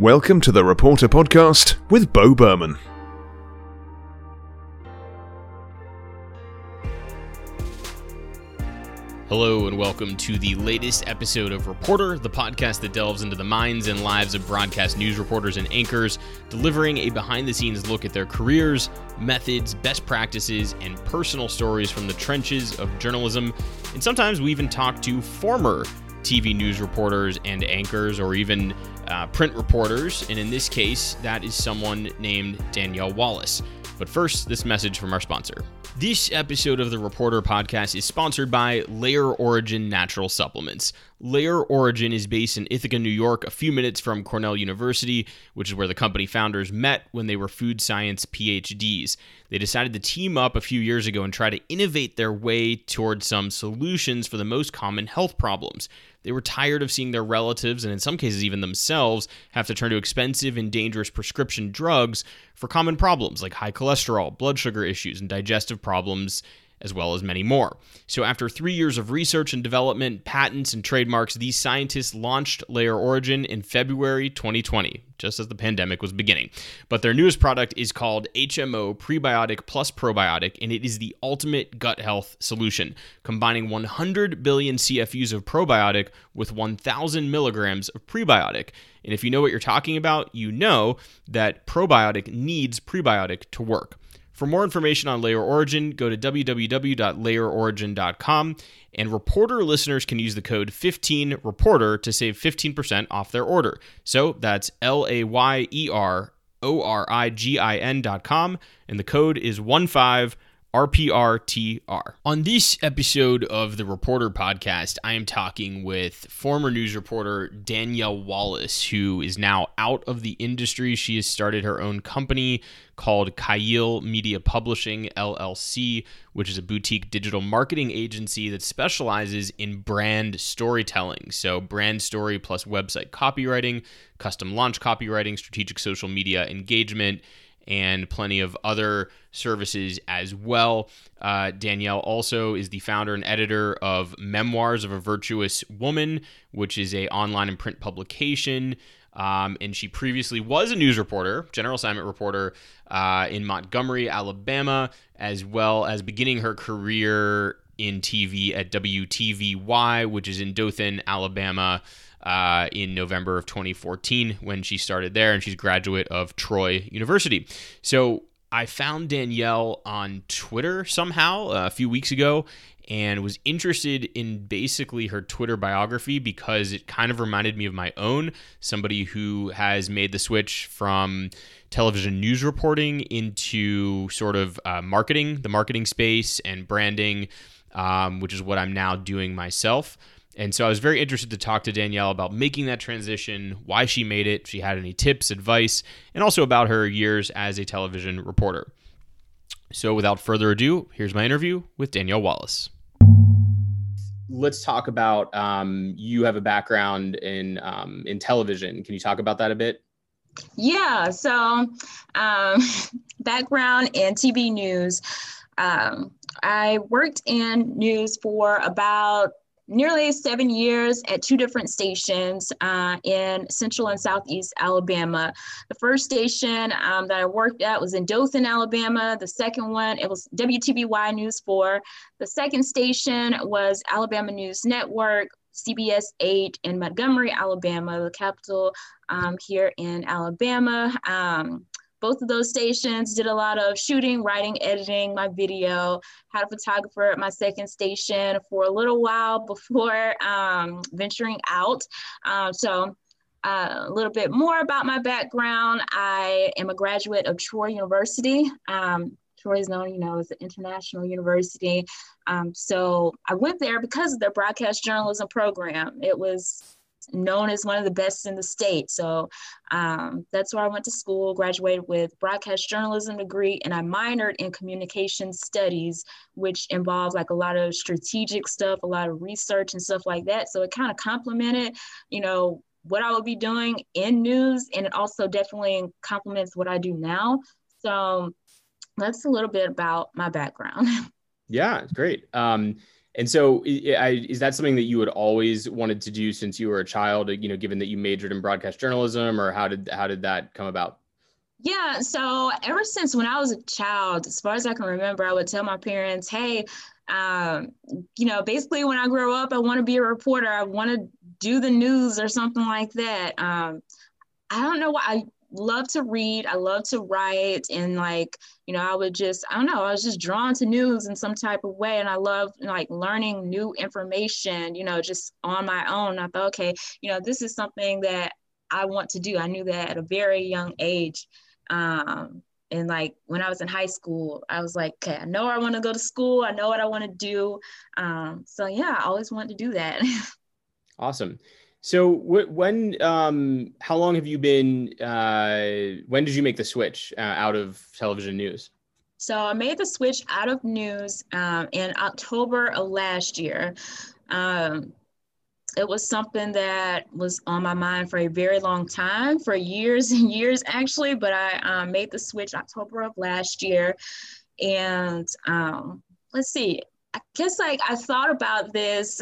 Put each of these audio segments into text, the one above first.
Welcome to the Reporter Podcast with Bo Berman. Hello, and welcome to the latest episode of Reporter, the podcast that delves into the minds and lives of broadcast news reporters and anchors, delivering a behind the scenes look at their careers, methods, best practices, and personal stories from the trenches of journalism. And sometimes we even talk to former TV news reporters and anchors, or even uh, print reporters. And in this case, that is someone named Danielle Wallace. But first, this message from our sponsor. This episode of the Reporter Podcast is sponsored by Layer Origin Natural Supplements. Layer Origin is based in Ithaca, New York, a few minutes from Cornell University, which is where the company founders met when they were food science PhDs. They decided to team up a few years ago and try to innovate their way towards some solutions for the most common health problems. They were tired of seeing their relatives, and in some cases even themselves, have to turn to expensive and dangerous prescription drugs for common problems like high cholesterol, blood sugar issues, and digestive problems as well as many more. So, after three years of research and development, patents, and trademarks, these scientists launched Layer Origin in February 2020, just as the pandemic was beginning. But their newest product is called HMO Prebiotic Plus Probiotic, and it is the ultimate gut health solution, combining 100 billion CFUs of probiotic with 1,000 milligrams of prebiotic. And if you know what you're talking about, you know that probiotic needs prebiotic to work. For more information on Layer Origin, go to www.layerorigin.com. And reporter listeners can use the code 15reporter to save 15% off their order. So that's L A Y E R O R I G I N.com. And the code is 15 RPRTR. On this episode of the Reporter Podcast, I am talking with former news reporter Danielle Wallace, who is now out of the industry. She has started her own company called Chayil Media Publishing LLC, which is a boutique digital marketing agency that specializes in brand storytelling. So, brand story plus website copywriting, custom launch copywriting, strategic social media engagement and plenty of other services as well. Uh, Danielle also is the founder and editor of Memoirs of a Virtuous Woman, which is a online and print publication. Um, and she previously was a news reporter, general assignment reporter uh, in Montgomery, Alabama, as well as beginning her career in TV at WTVY, which is in Dothan, Alabama uh, in November of 2014 when she started there, and she's a graduate of Troy University. So I found Danielle on Twitter somehow uh, a few weeks ago and was interested in basically her Twitter biography because it kind of reminded me of my own. Somebody who has made the switch from television news reporting into sort of uh, marketing, the marketing space, and branding, um, which is what I'm now doing myself. And so I was very interested to talk to Danielle about making that transition, why she made it, if she had any tips, advice, and also about her years as a television reporter. So without further ado, here's my interview with Danielle Wallace. Let's talk about um, you have a background in um, in television. Can you talk about that a bit? Yeah. So, um, background in TV news. Um, I worked in news for about nearly seven years at two different stations uh, in central and southeast Alabama. The first station um, that I worked at was in Dothan, Alabama. The second one, it was WTVY News 4. The second station was Alabama News Network. CBS 8 in Montgomery, Alabama, the capital um, here in Alabama. Um, both of those stations did a lot of shooting, writing, editing my video. Had a photographer at my second station for a little while before um, venturing out. Um, so uh, a little bit more about my background. I am a graduate of Troy University. Um, Troy is known, you know, as an international university. Um, so I went there because of their broadcast journalism program. It was known as one of the best in the state. So um, that's where I went to school, graduated with broadcast journalism degree, and I minored in communication studies, which involves like a lot of strategic stuff, a lot of research and stuff like that. So it kind of complemented, you know, what I would be doing in news, and it also definitely complements what I do now. So that's a little bit about my background. yeah, it's great. Um, and so is that something that you had always wanted to do since you were a child, you know, given that you majored in broadcast journalism or how did, how did that come about? Yeah, so ever since when I was a child, as far as I can remember, I would tell my parents, hey, um, you know, basically when I grow up, I want to be a reporter. I want to do the news or something like that. Um, I don't know why I love to read. I love to write. And like, you know, I would just, I don't know, I was just drawn to news in some type of way. And I love like learning new information, you know, just on my own. I thought, okay, you know, this is something that I want to do. I knew that at a very young age. Um, and like when I was in high school, I was like, okay, I know I want to go to school. I know what I want to do. Um, so yeah, I always wanted to do that. awesome. So when, um, how long have you been, uh, when did you make the switch uh, out of television news? So I made the switch out of news um, in October of last year. Um, it was something that was on my mind for a very long time, for years and years actually. But I um, made the switch October of last year, and um, let's see. I guess like I thought about this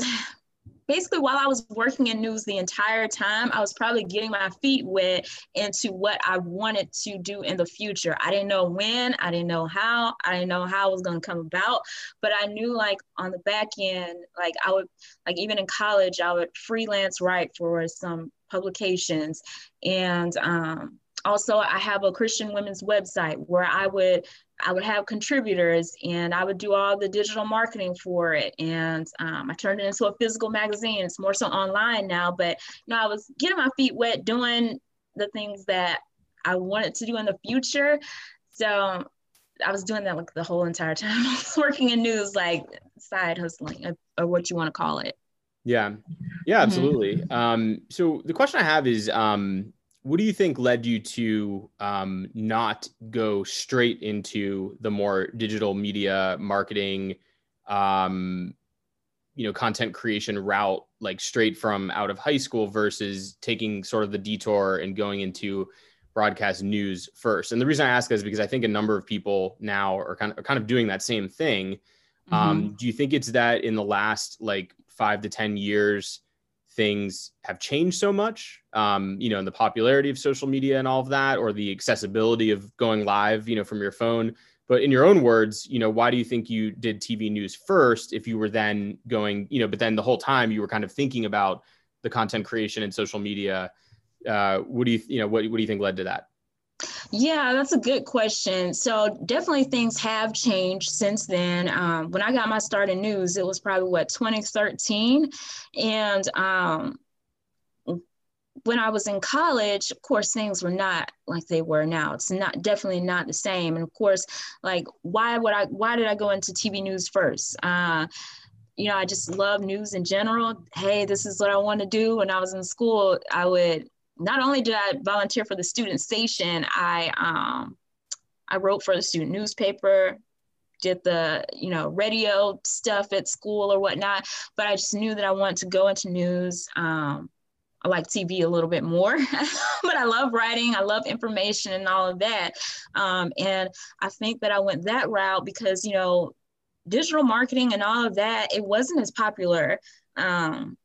basically while I was working in news the entire time, I was probably getting my feet wet into what I wanted to do in the future. I didn't know when, I didn't know how, I didn't know how it was going to come about, but I knew like on the back end, like I would, like even in college, I would freelance write for some publications and um, also i have a christian women's website where i would i would have contributors and i would do all the digital marketing for it. And um, i turned it into a physical magazine. It's more so online now but you know i was getting my feet wet doing the things that i wanted to do in the future. So i was doing that like the whole entire time. I was working in news like side hustling or, or what you want to call it. Yeah. Yeah mm-hmm. absolutely. Mm-hmm. um, so the question i have is um, what do you think led you to um, not go straight into the more digital media marketing um, you know content creation route like straight from out of high school versus taking sort of the detour and going into broadcast news first and the reason i ask is because i think a number of people now are kind of, are kind of doing that same thing um, mm-hmm. um, do you think it's that in the last like five to ten years things have changed so much um, you know in the popularity of social media and all of that or the accessibility of going live you know from your phone. But in your own words you know why do you think you did tv news first if you were then going you know but then the whole time you were kind of thinking about the content creation and social media? Uh, what do you you know what, what do you think led to that yeah, that's a good question. So definitely things have changed since then. Um, when I got my start in news, it was probably what 2013, and um, when I was in college, of course, things were not like they were now. It's not definitely not the same. And of course, like why would I? Why did I go into TV news first? Uh, you know, I just love news in general. Hey, this is what I want to do. When I was in school, I would not only did I volunteer for the student station, I um, I wrote for the student newspaper, did the you know radio stuff at school or whatnot. But I just knew that I wanted to go into news. Um, I like TV a little bit more, but I love writing. I love information and all of that. Um, and I think that I went that route because you know digital marketing and all of that it wasn't as popular um,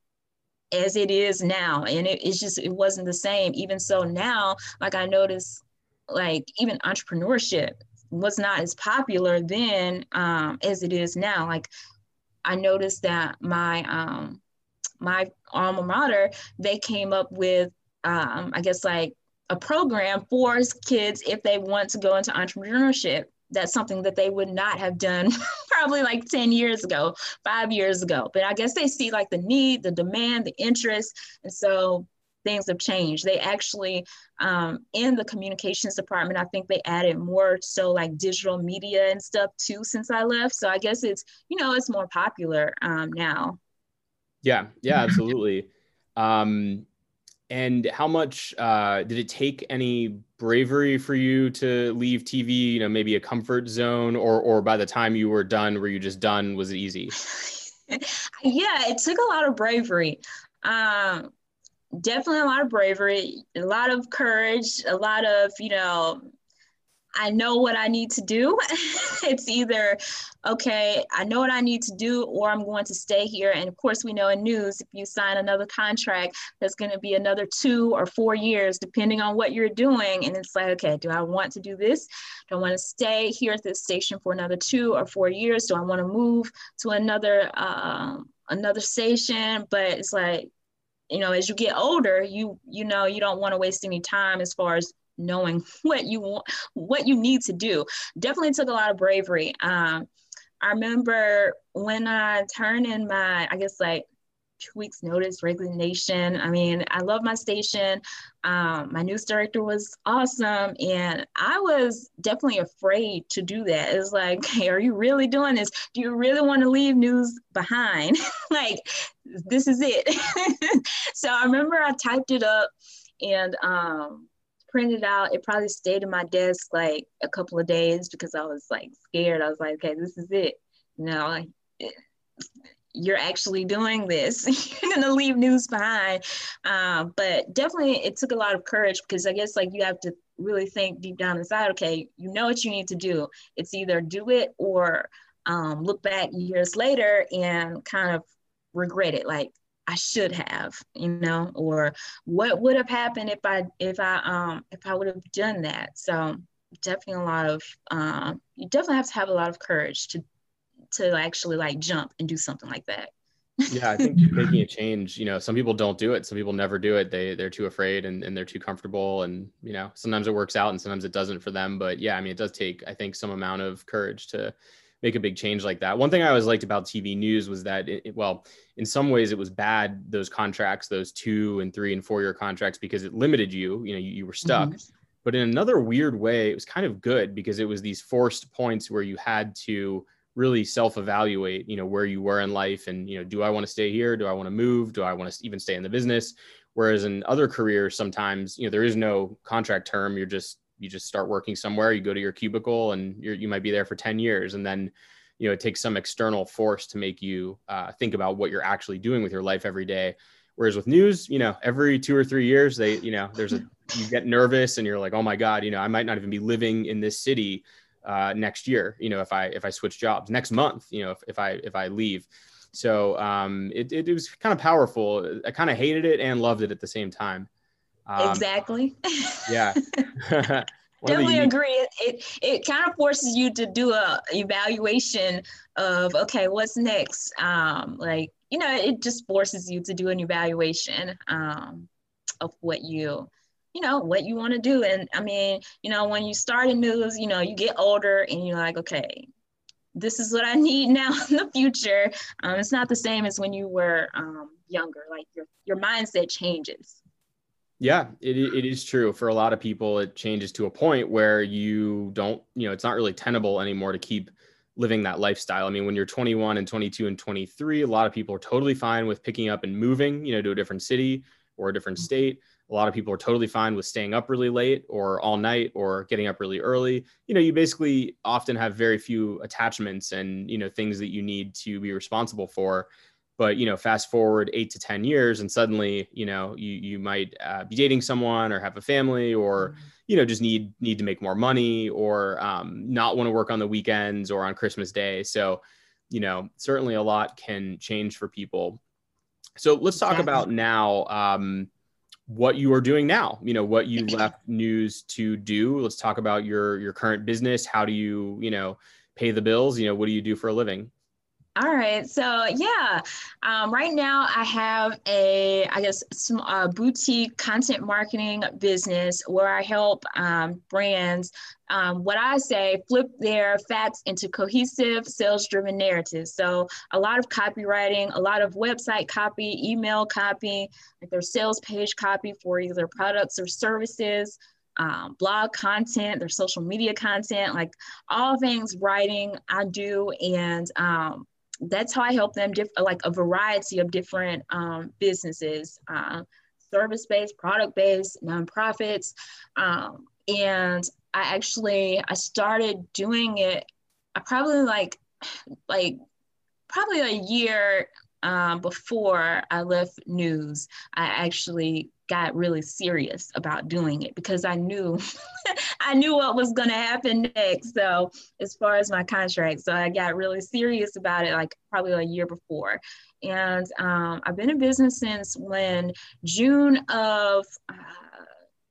as it is now and it, it's just it wasn't the same. Even so now like i noticed like even entrepreneurship was not as popular then um, as it is now. Like i noticed that my um, my alma mater they came up with um, i guess like a program for kids if they want to go into entrepreneurship that's something that they would not have done probably like 10 years ago, five years ago. But I guess they see like the need, the demand, the interest. And so things have changed. They actually, um, in the communications department, I think they added more so like digital media and stuff too since I left. So I guess it's, you know, it's more popular um, now. Yeah, yeah, absolutely. um, and how much uh, did it take any bravery for you to leave TV? You know, maybe a comfort zone, or or by the time you were done, were you just done? Was it easy? yeah, it took a lot of bravery. Um, definitely a lot of bravery, a lot of courage, a lot of you know. I know what I need to do. it's either, okay, I know what I need to do, or I'm going to stay here. And of course, we know in news, if you sign another contract, that's going to be another two or four years, depending on what you're doing. And it's like, okay, do I want to do this? Do I want to stay here at this station for another two or four years? Do I want to move to another uh, another station? But it's like, you know, as you get older, you you know you don't want to waste any time as far as knowing what you want, what you need to do. Definitely took a lot of bravery. Um, I remember when I turned in my, I guess like two weeks notice resignation. I mean, I love my station. Um, my news director was awesome. And I was definitely afraid to do that. It's like, hey, are you really doing this? Do you really want to leave news behind? like, this is it. so I remember I typed it up and um, printed out. It probably stayed in my desk like a couple of days because I was like scared. I was like, okay, this is it. No, know, you're actually doing this. you're gonna leave news behind. Um, but definitely, it took a lot of courage because I guess like you have to really think deep down inside. Okay, you know what you need to do. It's either do it or um, look back years later and kind of regret it. Like I should have, you know, or what would have happened if I if I um if I would have done that. So definitely a lot of um you definitely have to have a lot of courage to to actually like jump and do something like that. yeah, I think making a change, you know, some people don't do it. Some people never do it. They they're too afraid and, and they're too comfortable. And, you know, sometimes it works out and sometimes it doesn't for them. But yeah, I mean, it does take, I think, some amount of courage to make a big change like that. One thing I always liked about TV news was that, it, well, in some ways it was bad those contracts, those two and three and four year contracts because it limited you. You know, you, you were stuck. Mm-hmm. But in another weird way, it was kind of good because it was these forced points where you had to really self-evaluate. You know, where you were in life, and you know, do I want to stay here? Do I want to move? Do I want to even stay in the business? Whereas in other careers, sometimes you know there is no contract term. You're just you just start working somewhere you go to your cubicle and you you might be there for 10 years. And then you know it takes some external force to make you uh, think about what you're actually doing with your life every day. Whereas with news you know every two or three years they you know there's a you get nervous and you're like oh my god you know i might not even be living in this city uh, next year you know if i if i switch jobs next month you know if, if i if i leave. So um, it, it, it was kind of powerful. I kind of hated it and loved it at the same time um, exactly. Yeah. Definitely agree. It, it it kind of forces you to do a evaluation of okay, what's next? Um, like you know, it just forces you to do an evaluation um, of what you you know what you want to do. And I mean, you know, when you start in news, you know, you get older and you're like, okay, this is what I need now in the future. Um, it's not the same as when you were um, younger. Like your your mindset changes. Yeah, it, it is true. For a lot of people, it changes to a point where you don't, you know, it's not really tenable anymore to keep living that lifestyle. I mean, when you're 21 and 22 and 23, a lot of people are totally fine with picking up and moving, you know, to a different city or a different mm-hmm. state. A lot of people are totally fine with staying up really late or all night or getting up really early. You know, you basically often have very few attachments and, you know, things that you need to be responsible for but you know fast forward eight to ten years and suddenly you know you you might uh, be dating someone or have a family or mm-hmm. you know just need need to make more money or um, not want to work on the weekends or on christmas day. So you know certainly a lot can change for people. So let's talk about now um, what you are doing now you know what you left news to do. Let's talk about your your current business. How do you you know pay the bills? You know what do you do for a living all right. So yeah, um, right now I have a, I guess, some uh, boutique content marketing business where I help um, brands. Um, what I say, flip their facts into cohesive, sales-driven narratives. So a lot of copywriting, a lot of website copy, email copy, like their sales page copy for either products or services. Um, blog content, their social media content, like all things writing I do. And um, that's how I help them, diff- like a variety of different um, businesses, uh, service-based, product-based, nonprofits, um, and I actually I started doing it. I probably like like probably a year um, before I left news. I actually got really serious about doing it because I knew I knew what was going to happen next. So as far as my contract, so I got really serious about it like probably a year before. And um, I've been in business since when June of uh,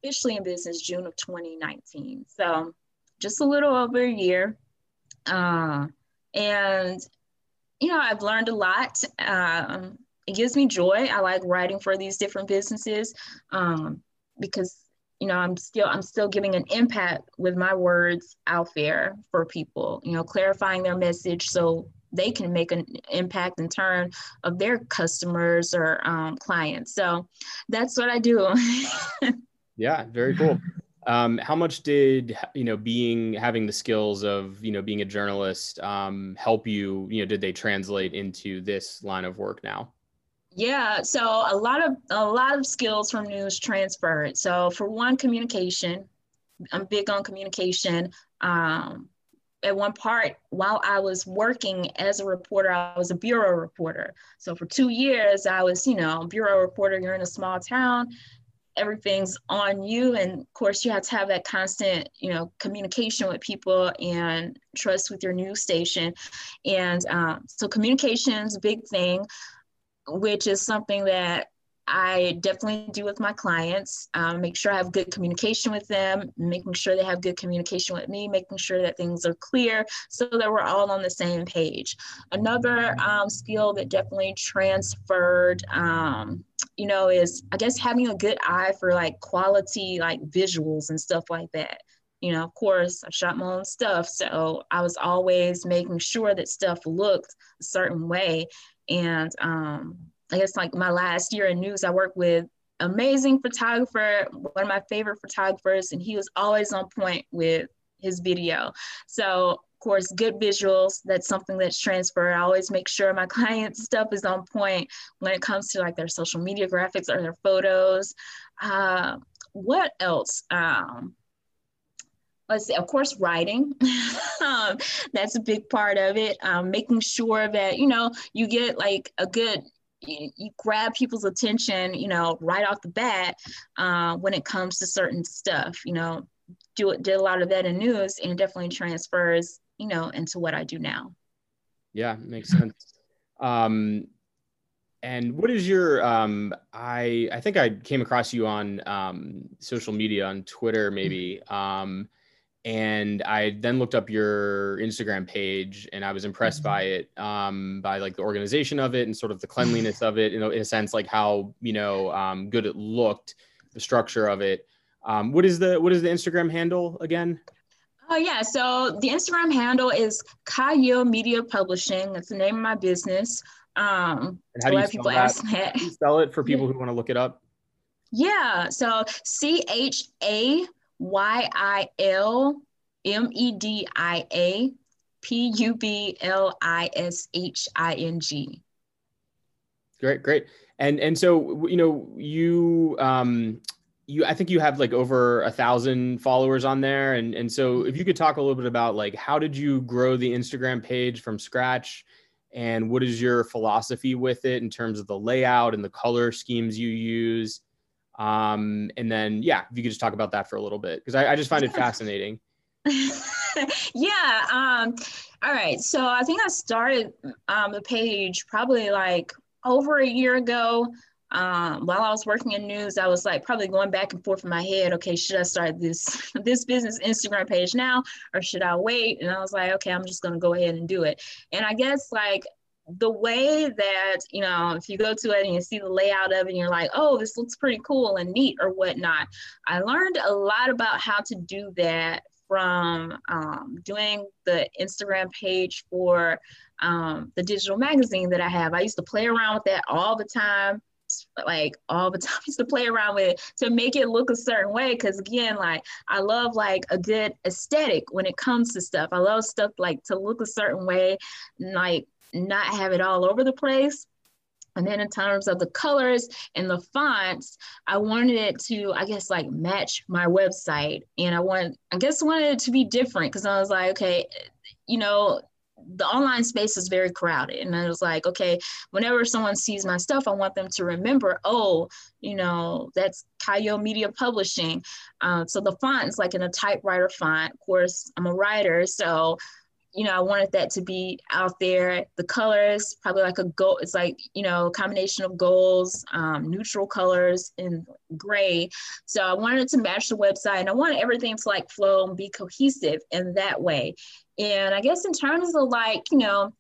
officially in business June of 2019. So just a little over a year. Uh, and you know, I've learned a lot. Um, it gives me joy. I like writing for these different businesses um, because you know I'm still I'm still giving an impact with my words out there for people. You know, clarifying their message so they can make an impact in turn of their customers or um, clients. So that's what I do. yeah, very cool. Um, how much did you know being having the skills of you know being a journalist um, help you? You know, did they translate into this line of work now? Yeah, so a lot of a lot of skills from news transferred. So for one, communication. I'm big on communication. Um, at one part, while I was working as a reporter, I was a bureau reporter. So for two years, I was, you know, bureau reporter. You're in a small town, everything's on you, and of course, you have to have that constant, you know, communication with people and trust with your news station. And um, so communication's a big thing which is something that I definitely do with my clients. Um, make sure I have good communication with them, making sure they have good communication with me, making sure that things are clear so that we're all on the same page. Another um, skill that definitely transferred, um, you know, is I guess having a good eye for like quality, like visuals and stuff like that. You know, of course, I shot my own stuff. So I was always making sure that stuff looked a certain way and um, I guess like my last year in news, I worked with amazing photographer, one of my favorite photographers, and he was always on point with his video. So of course, good visuals, that's something that's transferred. I always make sure my client stuff is on point when it comes to like their social media graphics or their photos. Uh, what else? Um, let's see, of course, writing. um, that's a big part of it. Um, making sure that, you know, you get like a good, you, you grab people's attention, you know, right off the bat uh, when it comes to certain stuff, you know, do it, did a lot of that in news and it definitely transfers, you know, into what I do now. Yeah, makes sense. Um, and what is your um i i think i came across you on um social media on twitter maybe um and I then looked up your Instagram page and I was impressed mm-hmm. by it, um, by like the organization of it and sort of the cleanliness of it, you know, in a sense, like how, you know, um, good it looked, the structure of it. Um, what is the, what is the Instagram handle again? Oh yeah. So the Instagram handle is Chayil Media Publishing. That's the name of my business. Um, and how do you people that? ask that. spell it for people who want to look it up? Yeah. So C H A Y I L M E D I A P U B L I S H I N G. Great, great. And and so you know you um you I think you have like over a thousand followers on there, and and so if you could talk a little bit about like how did you grow the Instagram page from scratch, and what is your philosophy with it in terms of the layout and the color schemes you use, um, and then, yeah, if you could just talk about that for a little bit, because I, I, just find it fascinating. yeah. Um, all right. So I think I started um, the page probably like over a year ago. Um, while I was working in news, I was like probably going back and forth in my head. Okay, should I start this this business Instagram page now, or should I wait? And I was like, okay, I'm just gonna go ahead and do it. And I guess like the way that you know if you go to it and you see the layout of it and you're like oh this looks pretty cool and neat or whatnot i learned a lot about how to do that from um, doing the instagram page for um, the digital magazine that i have. I used to play around with that all the time like all the time. I used to play around with it to make it look a certain way because again like i love like a good aesthetic when it comes to stuff. I love stuff like to look a certain way like not have it all over the place. And then in terms of the colors and the fonts, I wanted it to, I guess, like match my website. And I wanted, I guess, I wanted it to be different because I was like, okay, you know, the online space is very crowded. And I was like, okay, whenever someone sees my stuff, I want them to remember, oh, you know, that's Chayil Media Publishing. Uh, so the font is like in a typewriter font. Of course, I'm a writer, so you know, I wanted that to be out there. The colors, probably like a gold, it's like, you know, combination of golds, um, neutral colors, and gray. So I wanted to match the website and I wanted everything to like flow and be cohesive in that way. And I guess in terms of like, you know,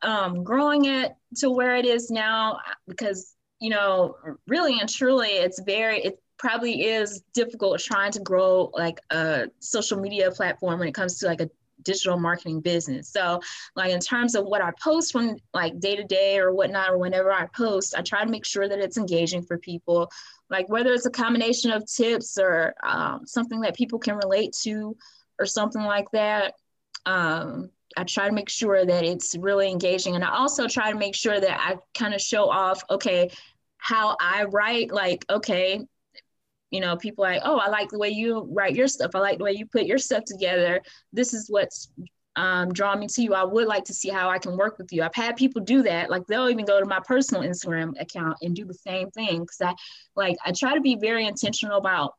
um, growing it to where it is now, because, you know, really and truly, it's very, it probably is difficult trying to grow like a social media platform when it comes to like a digital marketing business. So, like in terms of what I post when like day to day or whatnot, or whenever I post, I try to make sure that it's engaging for people. Like whether it's a combination of tips or um, something that people can relate to, or something like that. Um, I try to make sure that it's really engaging, and I also try to make sure that I kind of show off. Okay, how I write, like okay, you know, people like, oh, I like the way you write your stuff. I like the way you put your stuff together. This is what's um, drawn me to you. I would like to see how I can work with you. I've had people do that. Like they'll even go to my personal Instagram account and do the same thing. Cause I like, I try to be very intentional about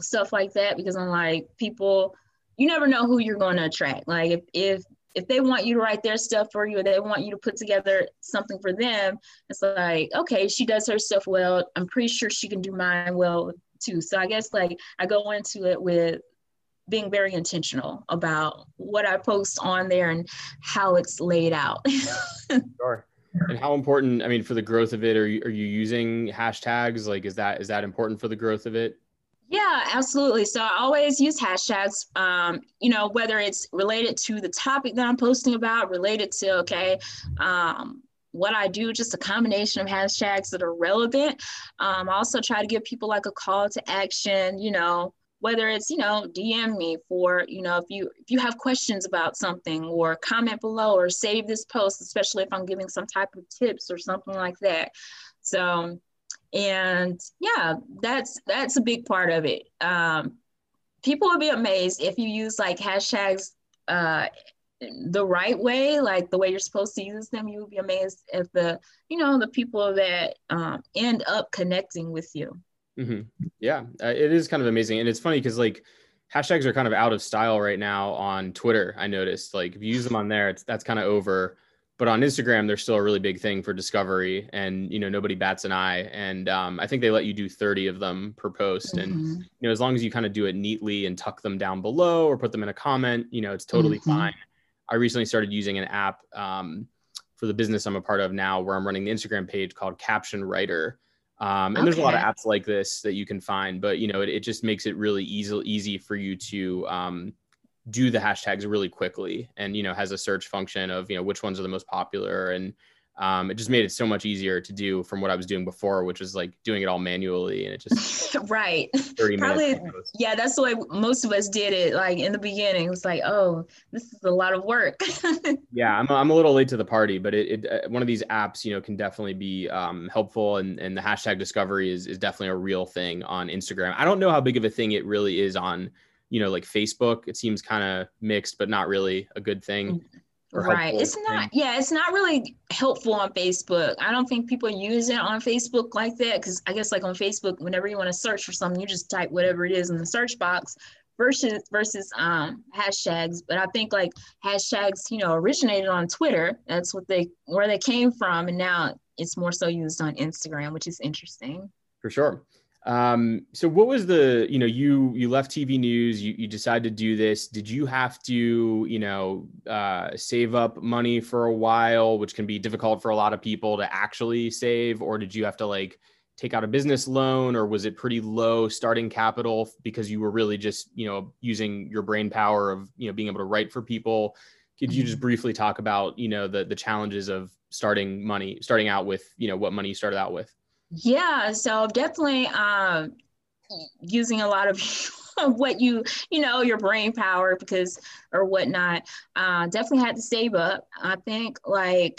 stuff like that because I'm like, people, you never know who you're going to attract. Like if, if, if they want you to write their stuff for you or they want you to put together something for them, it's like, okay, she does her stuff well. I'm pretty sure she can do mine well too. So I guess like I go into it with being very intentional about what I post on there and how it's laid out. sure. And how important, I mean, for the growth of it, are you, are you using hashtags? Like, is that, is that important for the growth of it? Yeah, absolutely. So I always use hashtags, um, you know, whether it's related to the topic that I'm posting about, related to, okay, um, what I do, just a combination of hashtags that are relevant. Um, I also try to give people like a call to action, you know, whether it's, you know, DM me for, you know, if you if you have questions about something or comment below or save this post, especially if I'm giving some type of tips or something like that. So and yeah that's that's a big part of it. Um, people will be amazed if you use like hashtags uh, the right way like the way you're supposed to use them. You will be amazed at the you know the people that um, end up connecting with you. Mm-hmm. yeah uh, it is kind of amazing. And it's funny because like hashtags are kind of out of style right now on twitter i noticed. Like if you use them on there it's that's kind of over but on Instagram, they're still a really big thing for discovery, and you know nobody bats an eye. And um, I think they let you do 30 of them per post, mm-hmm. and you know as long as you kind of do it neatly and tuck them down below or put them in a comment, you know it's totally mm-hmm. fine. I recently started using an app um, for the business I'm a part of now, where I'm running the Instagram page called Caption Writer. Um, and okay. there's a lot of apps like this that you can find, but you know it, it just makes it really easy easy for you to um, do the hashtags really quickly and you know has a search function of you know which ones are the most popular and um, it just made it so much easier to do from what I was doing before, which was like doing it all manually, and it just right. Probably, yeah, that's the way most of us did it. Like in the beginning, it was like, oh, this is a lot of work. yeah, I'm, I'm a little late to the party, but it, it uh, one of these apps, you know, can definitely be um, helpful, and and the hashtag discovery is is definitely a real thing on Instagram. I don't know how big of a thing it really is on you know, like Facebook, it seems kind of mixed, but not really a good thing. Right. It's not, thing. yeah, it's not really helpful on Facebook. I don't think people use it on Facebook like that because I guess, like on Facebook, whenever you want to search for something, you just type whatever it is in the search box versus versus um hashtags but i think like hashtags you know originated on twitter that's what they where they came from and now it's more so used on instagram which is interesting for sure um, so what was the, you know, you, you left TV news, you, you decided to do this. Did you have to, you know, uh, save up money for a while, which can be difficult for a lot of people to actually save, or did you have to like take out a business loan or was it pretty low starting capital because you were really just, you know, using your brain power of, you know, being able to write for people? Could you just mm-hmm. briefly talk about, you know, the, the challenges of starting money, starting out with, you know, what money you started out with? Yeah, so definitely um, using a lot of what you you know your brain power because or whatnot. Uh, definitely had to save up. I think like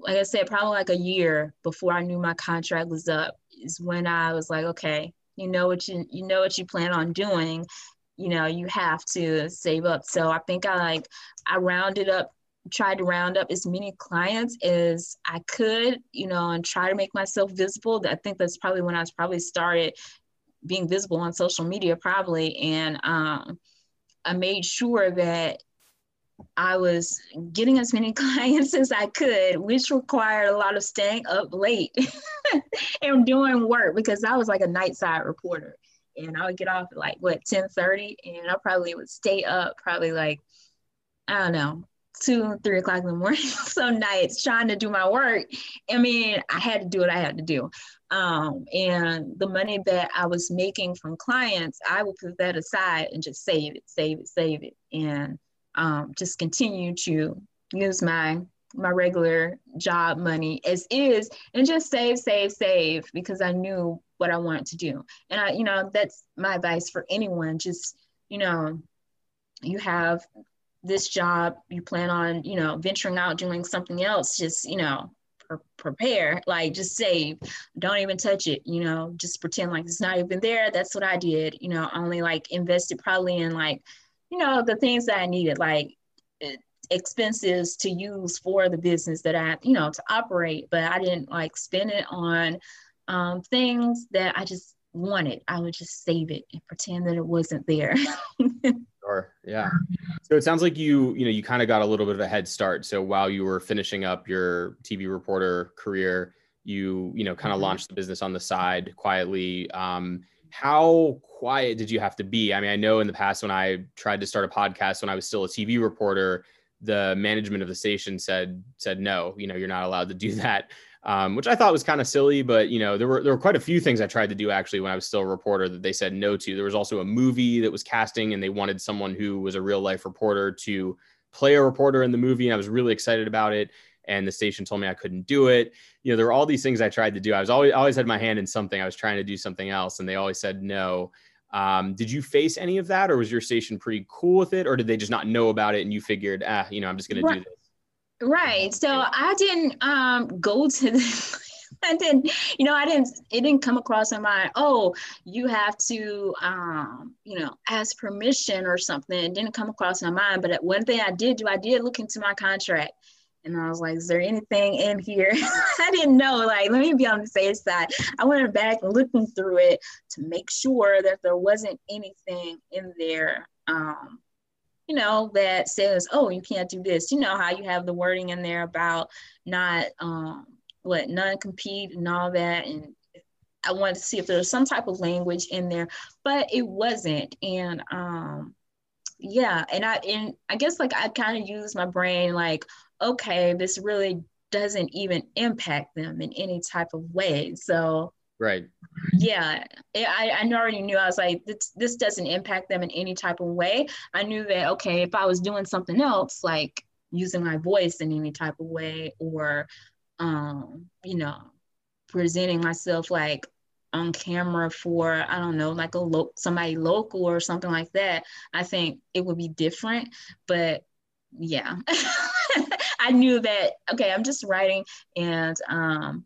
like I said, probably like a year before I knew my contract was up is when I was like, okay, you know what you you know what you plan on doing, you know, you have to save up. So I think I like I rounded up tried to round up as many clients as I could, you know, and try to make myself visible. I think that's probably when I was probably started being visible on social media, probably. And um, I made sure that I was getting as many clients as I could, which required a lot of staying up late and doing work because I was like a night side reporter. And I would get off at like what 10 30 and I probably would stay up probably like I don't know, two, three o'clock in the morning, some nights trying to do my work. I mean, I had to do what I had to do. Um, and the money that I was making from clients, I would put that aside and just save it, save it, save it, and um, just continue to use my my regular job money as is and just save save save because i knew what i wanted to do and i you know that's my advice for anyone just you know you have this job you plan on you know venturing out doing something else just you know pre- prepare like just save don't even touch it you know just pretend like it's not even there that's what i did you know only like invested probably in like you know the things that i needed like expenses to use for the business that i you know to operate but i didn't like spend it on um, things that i just wanted. I would just save it and pretend that it wasn't there Sure. Yeah. So it sounds like you, you know, you kind of got a little bit of a head start. So while you were finishing up your TV reporter career, you, you know, kind of mm-hmm. launched the business on the side quietly. Um, how quiet did you have to be? I mean, I know in the past when I tried to start a podcast when I was still a TV reporter, the management of the station said said no, you know, you're not allowed to do that um, which I thought was kind of silly. But you know, there were there were quite a few things I tried to do actually when I was still a reporter that they said no to. There was also a movie that was casting, and they wanted someone who was a real life reporter to play a reporter in the movie, and I was really excited about it. And the station told me I couldn't do it. You know, there were all these things I tried to do. I was always always had my hand in something. I was trying to do something else, and they always said no. Um, did you face any of that, or was your station pretty cool with it, or did they just not know about it and you figured, ah, you know, I'm just going to do this? Right. So I didn't um go to the I didn't, you know, I didn't, it didn't come across in my mind, oh, you have to, um, you know, ask permission or something. It didn't come across my mind. But one thing I did do, I did look into my contract and I was like, is there anything in here? I didn't know, like, let me be on the safe side. I went back and looking through it to make sure that there wasn't anything in there um, you know, that says, oh, you can't do this. You know how you have the wording in there about not um, what non-compete and all that. And I wanted to see if there was some type of language in there, but it wasn't. And um, yeah, and I and I guess like I kind of use my brain like, okay, this really doesn't even impact them in any type of way. So Right. Yeah, I, I already knew. I was like, this, this doesn't impact them in any type of way. I knew that, okay, if I was doing something else, like using my voice in any type of way or, um, you know, presenting myself like on camera for, I don't know, like a lo- somebody local or something like that, I think it would be different. But yeah, I knew that, okay, I'm just writing and, um,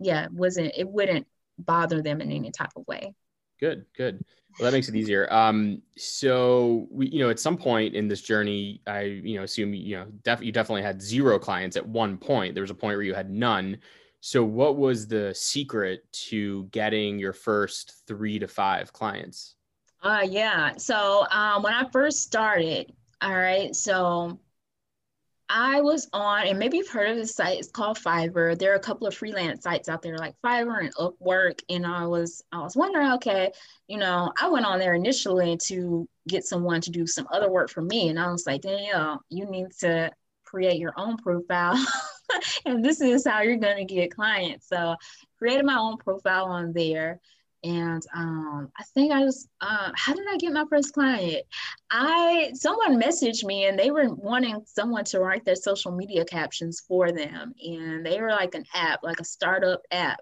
yeah, it wasn't, it wouldn't bother them in any type of way. Good, good. Well, that makes it easier. Um, so we, you know, at some point in this journey, I, you know, assume you know, def- you definitely had zero clients at one point. There was a point where you had none. So, what was the secret to getting your first three to five clients? Uh, yeah. So, um, when I first started, all right. So, I was on, and maybe you've heard of this site. It's called Fiverr. There are a couple of freelance sites out there like Fiverr and Upwork. And I was, I was wondering, okay, you know, I went on there initially to get someone to do some other work for me, and I was like, Danielle, you need to create your own profile, and this is how you're to get clients. So, created my own profile on there and um, I think I was. Uh, how did I get my first client? I someone messaged me and they were wanting someone to write their social media captions for them, and they were like an app, like a startup app,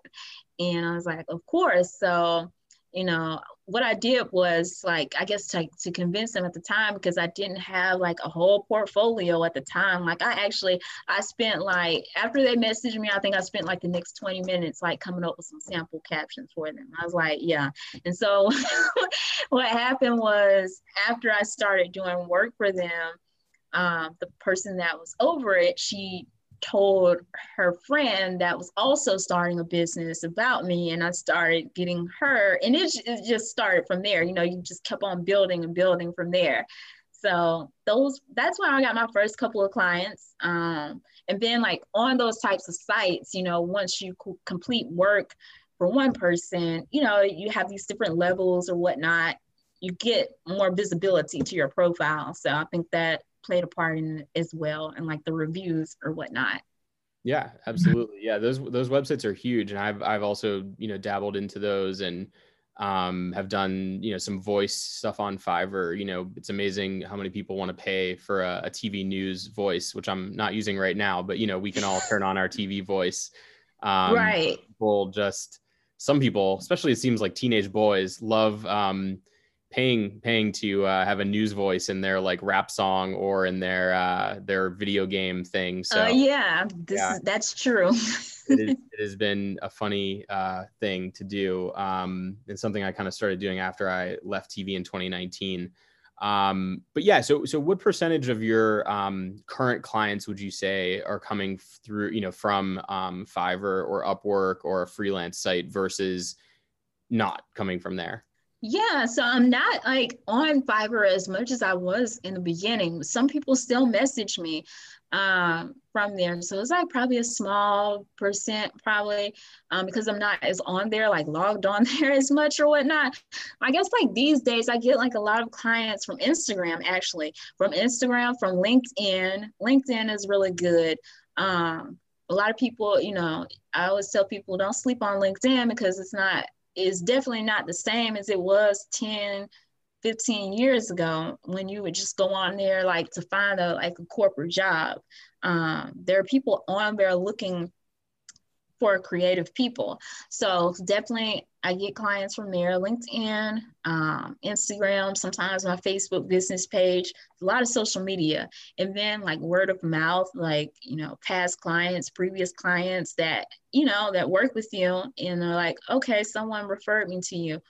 and I was like, of course. So, you know, what I did was like, I guess to, to convince them at the time because I didn't have like a whole portfolio at the time. Like I actually, I spent like, after they messaged me, I think I spent like the next 20 minutes like coming up with some sample captions for them. I was like, yeah. And so what happened was after I started doing work for them, um, the person that was over it, she told her friend that was also starting a business about me and i started getting her and it, it just started from there you know you just kept on building and building from there. So those that's why i got my first couple of clients um, and then like on those types of sites you know once you complete work for one person you know you have these different levels or whatnot you get more visibility to your profile. So i think that played a part in as well and like the reviews or whatnot. Yeah absolutely. Yeah those those websites are huge and i've i've also you know dabbled into those and um, have done you know some voice stuff on fiverr. You know it's amazing how many people want to pay for a, a tv news voice which i'm not using right now but you know we can all turn on our tv voice. Um, right. people just some people especially it seems like teenage boys love um, paying paying to uh, have a news voice in their like rap song or in their uh, their video game thing. So uh, yeah, this yeah. Is, that's true. it, is, it, has been a funny uh, thing to do, um, and something I kind of started doing after I left TV in 2019. Um, but yeah, so so what percentage of your um, current clients would you say are coming through, you know, from um, Fiverr or Upwork or a freelance site versus not coming from there? Yeah, so I'm not like on Fiverr as much as I was in the beginning. Some people still message me um, from there. So it's like probably a small percent, probably um, because I'm not as on there, like logged on there as much or whatnot. I guess like these days, I get like a lot of clients from Instagram, actually, from Instagram, from LinkedIn. LinkedIn is really good. Um, a lot of people, you know, I always tell people don't sleep on LinkedIn because it's not is definitely not the same as it was 10 15 years ago when you would just go on there like to find a like a corporate job. Um, there are people on there looking for creative people. So definitely I get clients from there, LinkedIn, um, Instagram, sometimes my Facebook business page, a lot of social media. And then like word of mouth, like, you know, past clients, previous clients that, you know, that work with you and they're like, okay, someone referred me to you.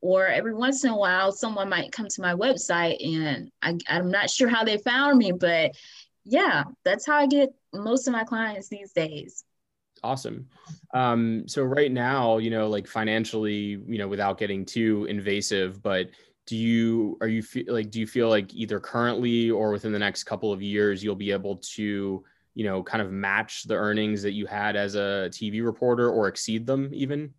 Or every once in a while, someone might come to my website and I, I'm not sure how they found me, but yeah, that's how I get most of my clients these days. Awesome. Um, so right now, you know, like financially, you know, without getting too invasive, but do you are you feel like do you feel like either currently or within the next couple of years you'll be able to you know kind of match the earnings that you had as a tv reporter or exceed them even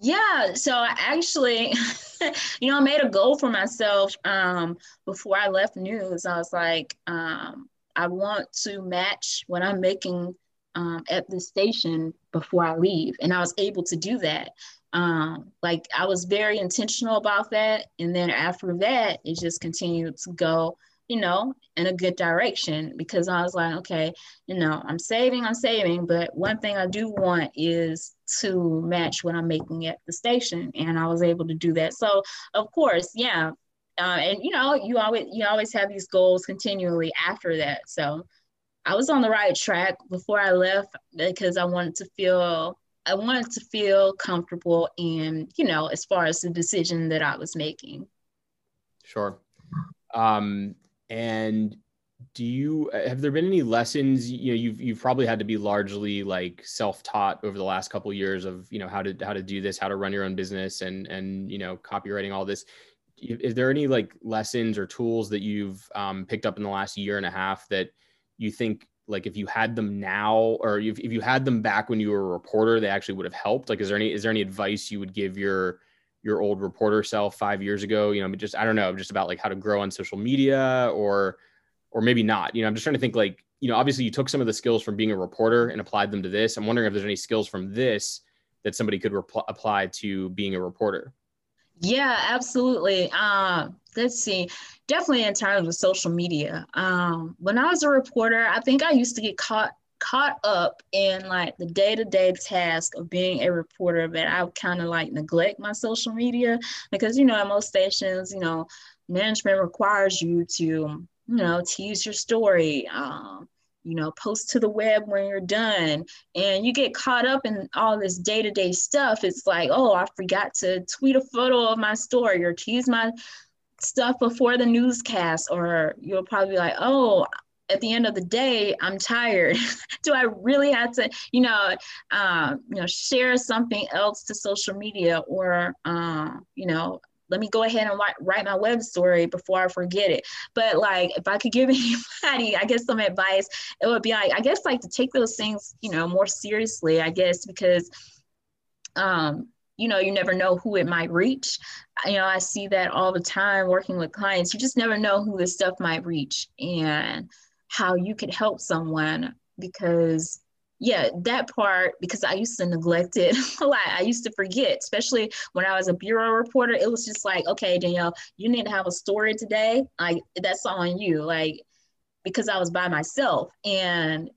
yeah so I actually you know i made a goal for myself um, before i left news i was like um, i want to match what i'm making um, at the station before I leave. And I was able to do that. Um, like I was very intentional about that. And then after that, it just continued to go, you know, in a good direction because I was like, okay, you know, I'm saving, I'm saving. But one thing I do want is to match what I'm making at the station. And I was able to do that. So of course, yeah. Uh, and you know, you always you always have these goals continually after that. So I was on the right track before I left because I wanted to feel I wanted to feel comfortable in, you know, as far as the decision that I was making. Sure. Um, and do you have there been any lessons you know you've you've probably had to be largely like self-taught over the last couple of years of you know how to how to do this how to run your own business and and you know copywriting all this is there any like lessons or tools that you've um, picked up in the last year and a half that you think like if you had them now or if, if you had them back when you were a reporter they actually would have helped? Like is there any is there any advice you would give your your old reporter self five years ago? You know just i don't know just about like how to grow on social media or or maybe not. You know i'm just trying to think like you know obviously you took some of the skills from being a reporter and applied them to this. I'm wondering if there's any skills from this that somebody could apply to being a reporter yeah, absolutely. Um, let's see. Definitely in terms of social media. Um, when I was a reporter, I think I used to get caught caught up in like the day-to-day task of being a reporter that I would kind of like neglect my social media because you know at most stations, you know, management requires you to, you know, tease your story, um, you know, post to the web when you're done. And you get caught up in all this day to day stuff. It's like, oh, I forgot to tweet a photo of my story or tease my stuff before the newscast. Or you'll probably be like, oh, at the end of the day, I'm tired. Do I really have to, you know, um, you know, share something else to social media or, uh, you know, let me go ahead and write, write my web story before I forget it. But like, if I could give anybody, I guess some advice, it would be like, I guess like to take those things, you know, more seriously, I guess, because, um, you know, you never know who it might reach. You know, I see that all the time working with clients. You just never know who this stuff might reach and how you could help someone because yeah, that part, because I used to neglect it a lot. I used to forget, especially when I was a bureau reporter. It was just like, okay, Danielle, you need to have a story today. Like, that's on you. Like, because I was by myself and,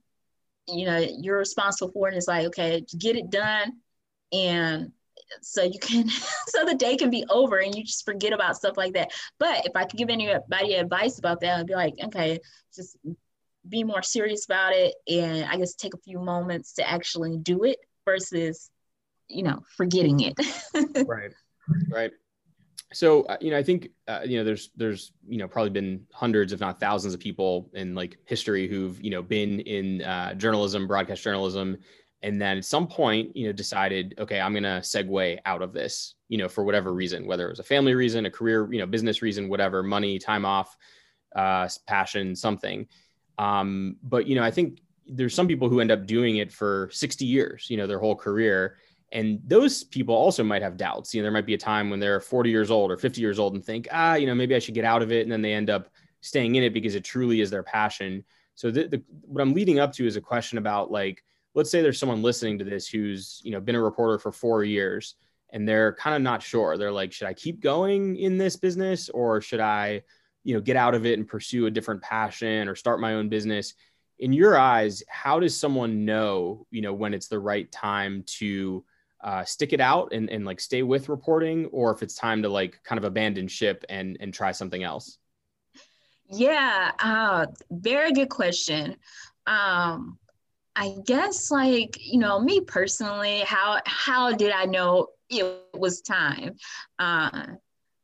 you know, you're responsible for it. And it's like, okay, get it done. And so you can, so the day can be over and you just forget about stuff like that. But if I could give anybody advice about that, I'd be like, okay, just be more serious about it and I guess take a few moments to actually do it versus, you know, forgetting it. right. Right. So, uh, you know, I think, uh, you know, there's, there's, you know, probably been hundreds, if not thousands of people in like history who've, you know, been in uh, journalism, broadcast journalism, and then at some point, you know, decided, okay, I'm going to segue out of this, you know, for whatever reason, whether it was a family reason, a career, you know, business reason, whatever, money, time off, uh, passion, something um, but you know, I think there's some people who end up doing it for 60 years, you know, their whole career. And those people also might have doubts. You know, there might be a time when they're 40 years old or 50 years old and think, ah, you know, maybe I should get out of it. And then they end up staying in it because it truly is their passion. So the, the, what I'm leading up to is a question about like, let's say there's someone listening to this who's, you know, been a reporter for four years and they're kind of not sure. They're like, should I keep going in this business or should I, you know get out of it and pursue a different passion or start my own business in your eyes how does someone know you know when it's the right time to uh, stick it out and, and like stay with reporting or if it's time to like kind of abandon ship and and try something else? Yeah uh, very good question. Um i guess like you know me personally how how did i know it was time? Uh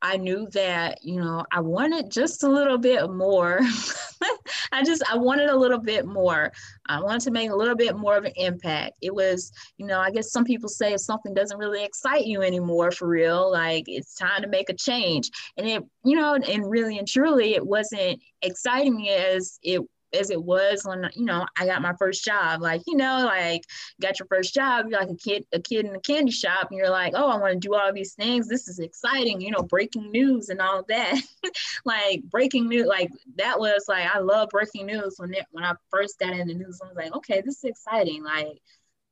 I knew that, you know, I wanted just a little bit more. I just, I wanted a little bit more. I wanted to make a little bit more of an impact. It was, you know, I guess some people say if something doesn't really excite you anymore for real, like it's time to make a change. And it, you know, and really and truly, it wasn't exciting as it as it was when you know I got my first job. Like you know, like got your first job, you're like a kid, a kid in a candy shop, and you're like, oh, I want to do all these things. This is exciting, you know, breaking news and all that. like breaking news, like that was like I love breaking news when it, when I first got in the news. I was like, okay, this is exciting. Like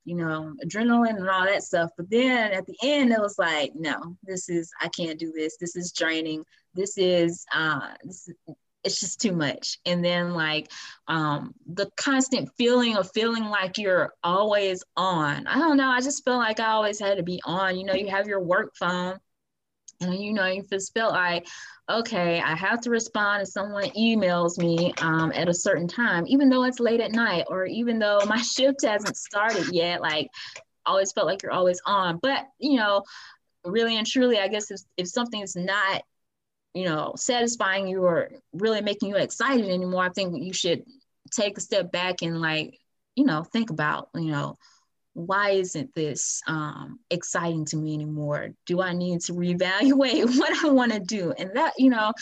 you know, adrenaline and all that stuff. But then at the end, it was like, no, this is I can't do this. This is draining. This is uh, this it's just too much. And then like um the constant feeling of feeling like you're always on. I don't know i just feel like i always had to be on. You know you have your work phone and you know you just felt like okay i have to respond if someone emails me um, at a certain time even though it's late at night or even though my shift hasn't started yet like always felt like you're always on. But you know really and truly i guess if, if something's not you know, satisfying you or really making you excited anymore, I think you should take a step back and like, you know, think about, you know, why isn't this um, exciting to me anymore? Do I need to reevaluate what I want to do? And that, you know,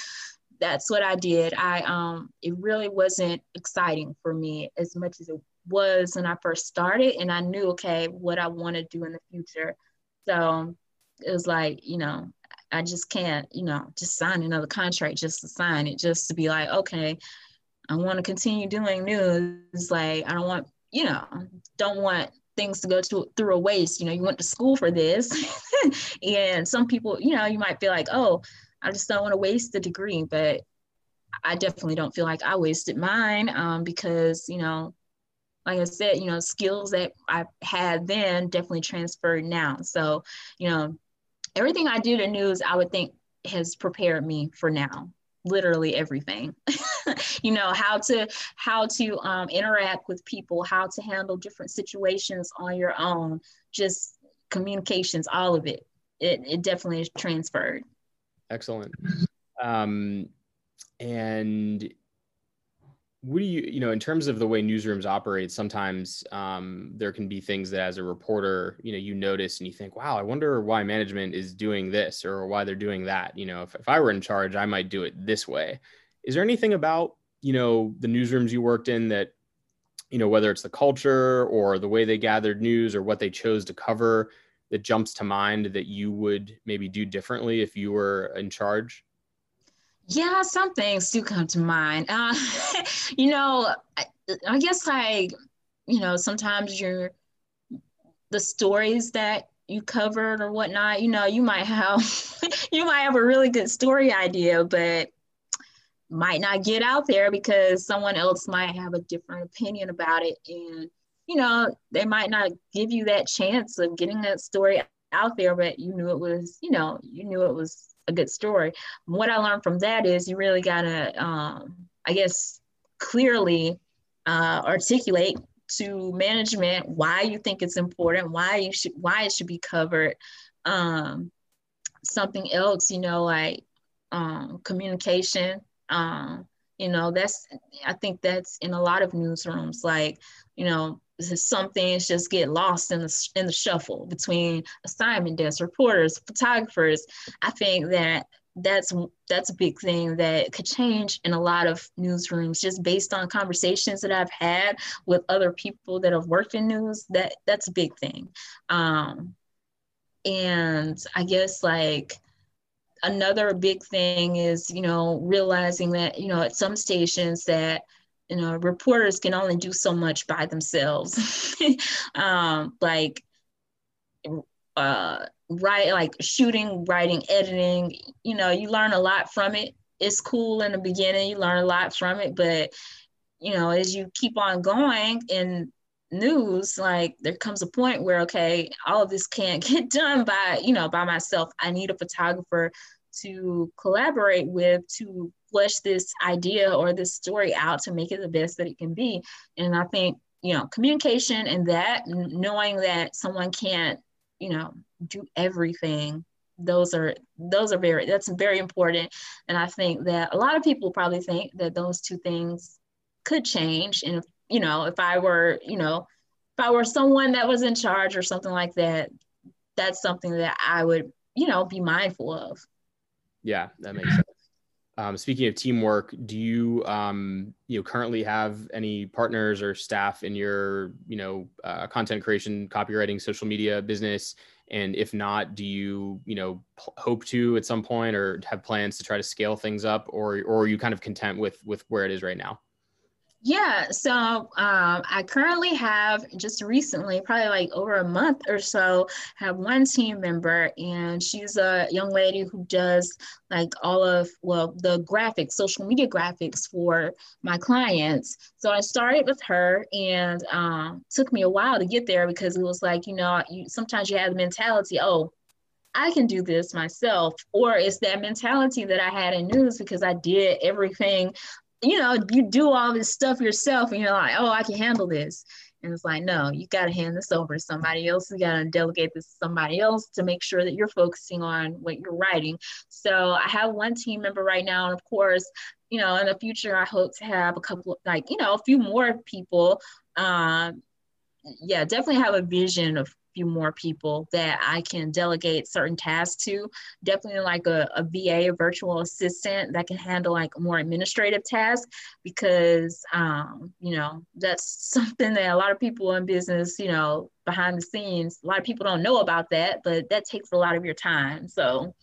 that's what I did. I um, it really wasn't exciting for me as much as it was when I first started, and I knew okay what I want to do in the future. So it was like, you know, I just can't, you know, just sign another contract just to sign it, just to be like, okay, I want to continue doing news. Like, I don't want, you know, don't want things to go to, through a waste. You know, you went to school for this. and some people, you know, you might feel like, oh, I just don't want to waste the degree. But I definitely don't feel like I wasted mine um, because, you know, like I said, you know, skills that I had then definitely transferred now. So, you know, everything I do to news, I would think has prepared me for now. Literally everything. you know how to how to um, interact with people, how to handle different situations on your own. Just communications, all of it. It it definitely is transferred. Excellent. Um, and what do you you know in terms of the way newsrooms operate sometimes um, there can be things that as a reporter you know you notice and you think wow i wonder why management is doing this or why they're doing that. You know if, if i were in charge i might do it this way. Is there anything about you know the newsrooms you worked in that you know whether it's the culture or the way they gathered news or what they chose to cover that jumps to mind that you would maybe do differently if you were in charge yeah, some things do come to mind. Uh, you know, I, I guess like, you know, sometimes you're the stories that you covered or whatnot, you know, you might have you might have a really good story idea, but might not get out there because someone else might have a different opinion about it. And, you know, they might not give you that chance of getting that story out there, but you knew it was, you know, you knew it was a good story. What I learned from that is you really gotta, um, I guess, clearly uh, articulate to management why you think it's important, why you should, why it should be covered. Um, something else, you know, like um, communication. Um, you know, that's I think that's in a lot of newsrooms. Like, you know, some things just get lost in the in the shuffle between assignment desks, reporters, photographers. I think that that's that's a big thing that could change in a lot of newsrooms just based on conversations that I've had with other people that have worked in news. That that's a big thing. Um, and I guess like another big thing is you know realizing that you know at some stations that you know reporters can only do so much by themselves. Um, like uh, write like shooting writing editing you know you learn a lot from it. It's cool in the beginning you learn a lot from it but you know as you keep on going in news like there comes a point where okay all of this can't get done by you know by myself. I need a photographer to collaborate with to flesh this idea or this story out to make it the best that it can be. And I think, you know, communication and that, knowing that someone can't, you know, do everything those are those are very that's very important. And i think that a lot of people probably think that those two things could change. And if you know if i were you know if i were someone that was in charge or something like that that's something that i would you know be mindful of. Yeah that makes sense um, speaking of teamwork, do you um, you know currently have any partners or staff in your you know uh, content creation, copywriting, social media business? And if not, do you you know p- hope to at some point or have plans to try to scale things up, or or are you kind of content with with where it is right now? Yeah, so um, I currently have just recently, probably like over a month or so, have one team member, and she's a young lady who does like all of well the graphics, social media graphics for my clients. So I started with her, and um, took me a while to get there because it was like you know you sometimes you have the mentality, oh, I can do this myself. Or it's that mentality that I had in news because I did everything you know, you do all this stuff yourself and you're like, oh, I can handle this. And it's like, no, you got to hand this over to somebody else. You got to delegate this to somebody else to make sure that you're focusing on what you're writing. So I have one team member right now. And of course, you know, in the future, I hope to have a couple, like, you know, a few more people. Um, yeah, definitely have a vision of few more people that I can delegate certain tasks to. Definitely like a, a VA, a virtual assistant that can handle like more administrative tasks because, um, you know, that's something that a lot of people in business, you know, behind the scenes, a lot of people don't know about that, but that takes a lot of your time. So,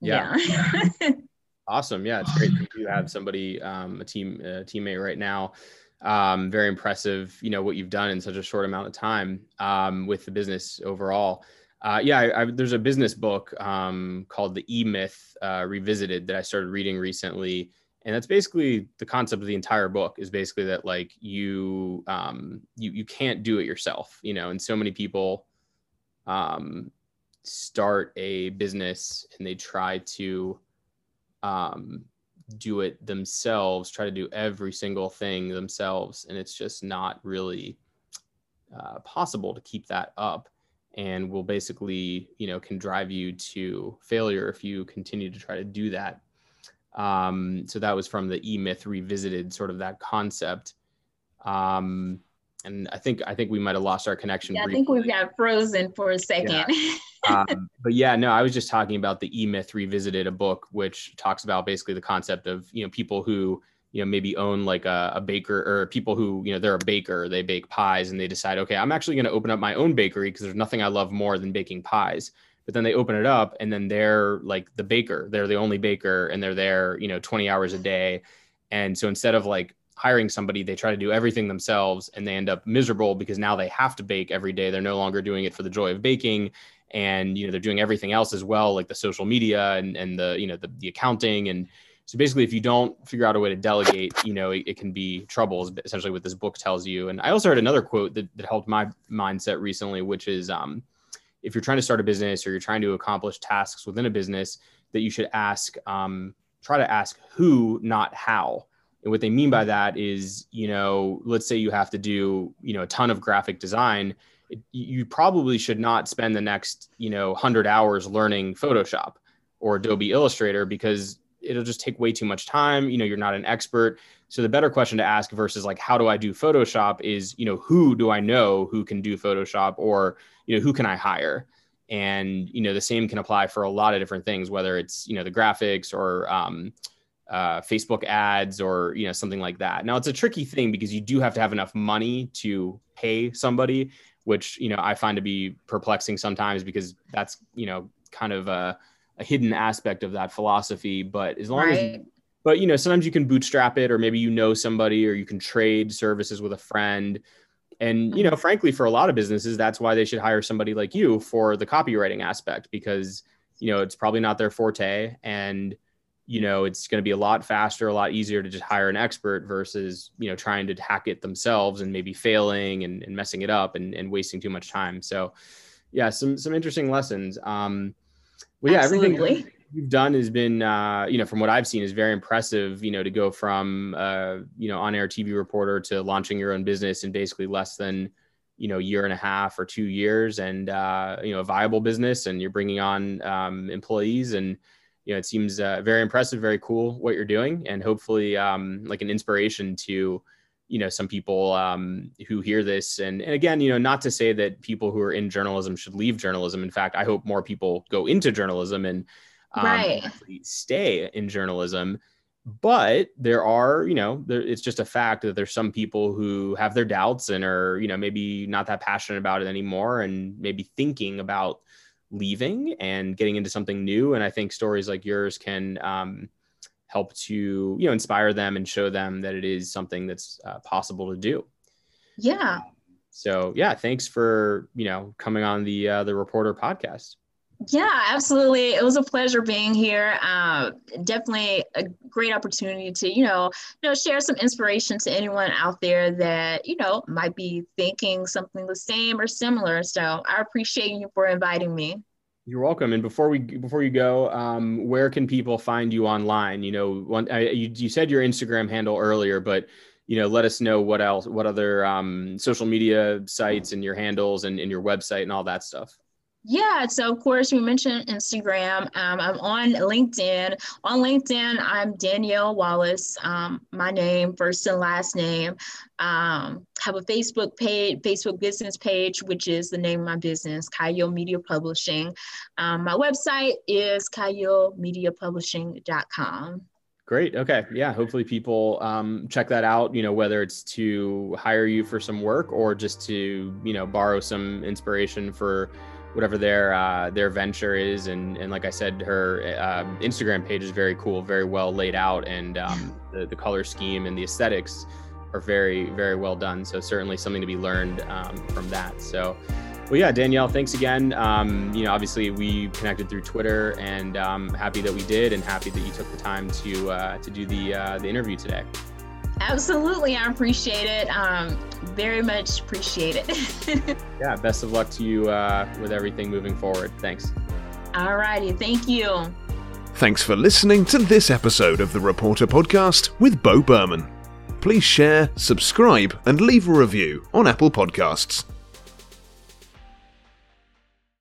yeah. yeah. awesome. Yeah, it's great that you have somebody, um, a team, a teammate right now um, very impressive, you know, what you've done in such a short amount of time um, with the business overall. Uh, yeah, I, I, there's a business book um, called The E Myth uh, Revisited that I started reading recently, and that's basically the concept of the entire book is basically that like you um you you can't do it yourself you know and so many people um start a business and they try to um do it themselves try to do every single thing themselves and it's just not really uh, possible to keep that up and will basically you know can drive you to failure if you continue to try to do that um, so that was from the E Myth revisited, sort of that concept. Um, and I think I think we might have lost our connection. Yeah, I think we've got frozen for a second. Yeah. um, but yeah, no, I was just talking about the E Myth revisited, a book which talks about basically the concept of you know people who you know maybe own like a, a baker or people who you know they're a baker, they bake pies, and they decide, okay, I'm actually going to open up my own bakery because there's nothing I love more than baking pies. But then they open it up and then they're like the baker. They're the only baker and they're there you know 20 hours a day. And so instead of like hiring somebody they try to do everything themselves and they end up miserable because now they have to bake every day. They're no longer doing it for the joy of baking and you know they're doing everything else as well like the social media and, and the you know the, the accounting and so basically if you don't figure out a way to delegate you know it, it can be troubles essentially what this book tells you and i also heard another quote that, that helped my mindset recently which is um, if you're trying to start a business or you're trying to accomplish tasks within a business, that you should ask, um, try to ask who, not how. And what they mean by that is, you know, let's say you have to do, you know, a ton of graphic design. It, you probably should not spend the next, you know, 100 hours learning Photoshop or Adobe Illustrator because it'll just take way too much time. You know, you're not an expert. So the better question to ask versus like, how do I do Photoshop is, you know, who do I know who can do Photoshop or, you know, who can I hire? And, you know, the same can apply for a lot of different things, whether it's, you know, the graphics or, um, uh, Facebook ads or you know something like that. Now it's a tricky thing because you do have to have enough money to pay somebody, which you know I find to be perplexing sometimes because that's you know kind of a, a hidden aspect of that philosophy. But as long right. as but you know sometimes you can bootstrap it or maybe you know somebody or you can trade services with a friend and you know frankly for a lot of businesses that's why they should hire somebody like you for the copywriting aspect because you know it's probably not their forte and you know it's going to be a lot faster a lot easier to just hire an expert versus you know trying to hack it themselves and maybe failing and, and messing it up and, and wasting too much time so yeah some some interesting lessons um well yeah Absolutely. everything you've done has been, uh, you know, from what I've seen, is very impressive. You know, to go from, uh, you know, on-air TV reporter to launching your own business in basically less than, you know, a year and a half or two years, and uh, you know, a viable business, and you're bringing on um, employees, and you know, it seems uh, very impressive, very cool what you're doing, and hopefully, um, like an inspiration to you know some people um, who hear this and, and again you know not to say that people who are in journalism should leave journalism in fact i hope more people go into journalism and um, right. stay in journalism. But there are, you know, there, it's just a fact that there's some people who have their doubts and are, you know, maybe not that passionate about it anymore and maybe thinking about leaving and getting into something new. And I think stories like yours can um, help to, you know, inspire them and show them that it is something that's uh, possible to do. Yeah. So yeah, thanks for you know coming on the uh, the reporter podcast. Yeah, absolutely. It was a pleasure being here. Uh, definitely a great opportunity to, you know, you know, share some inspiration to anyone out there that, you know, might be thinking something the same or similar. So I appreciate you for inviting me. You're welcome. And before we before you go, um, where can people find you online? You know, one, I, you, you said your Instagram handle earlier, but you know, let us know what else, what other um, social media sites and your handles and, and your website and all that stuff. Yeah, so of course we mentioned Instagram. Um, I'm on LinkedIn. On LinkedIn, I'm Danielle Wallace. Um, my name, first and last name. Um, have a Facebook page, Facebook business page, which is the name of my business, Chayil Media Publishing. Um, my website is ChayilMediaPublishing.com. Great. Okay. Yeah. Hopefully people um, check that out, you know, whether it's to hire you for some work or just to, you know, borrow some inspiration for whatever their uh, their venture is. And and like I said, her uh, Instagram page is very cool, very well laid out, and um, the the color scheme and the aesthetics are very very well done. So certainly something to be learned um, from that. So. Well, yeah, Danielle, thanks again. Um, you know, obviously we connected through Twitter, and um, happy that we did, and happy that you took the time to uh, to do the uh, the interview today. Absolutely, I appreciate it. Um, very much appreciate it. yeah, best of luck to you uh, with everything moving forward. Thanks. All righty, thank you. Thanks for listening to this episode of the Reporter Podcast with Bo Berman. Please share, subscribe, and leave a review on Apple Podcasts.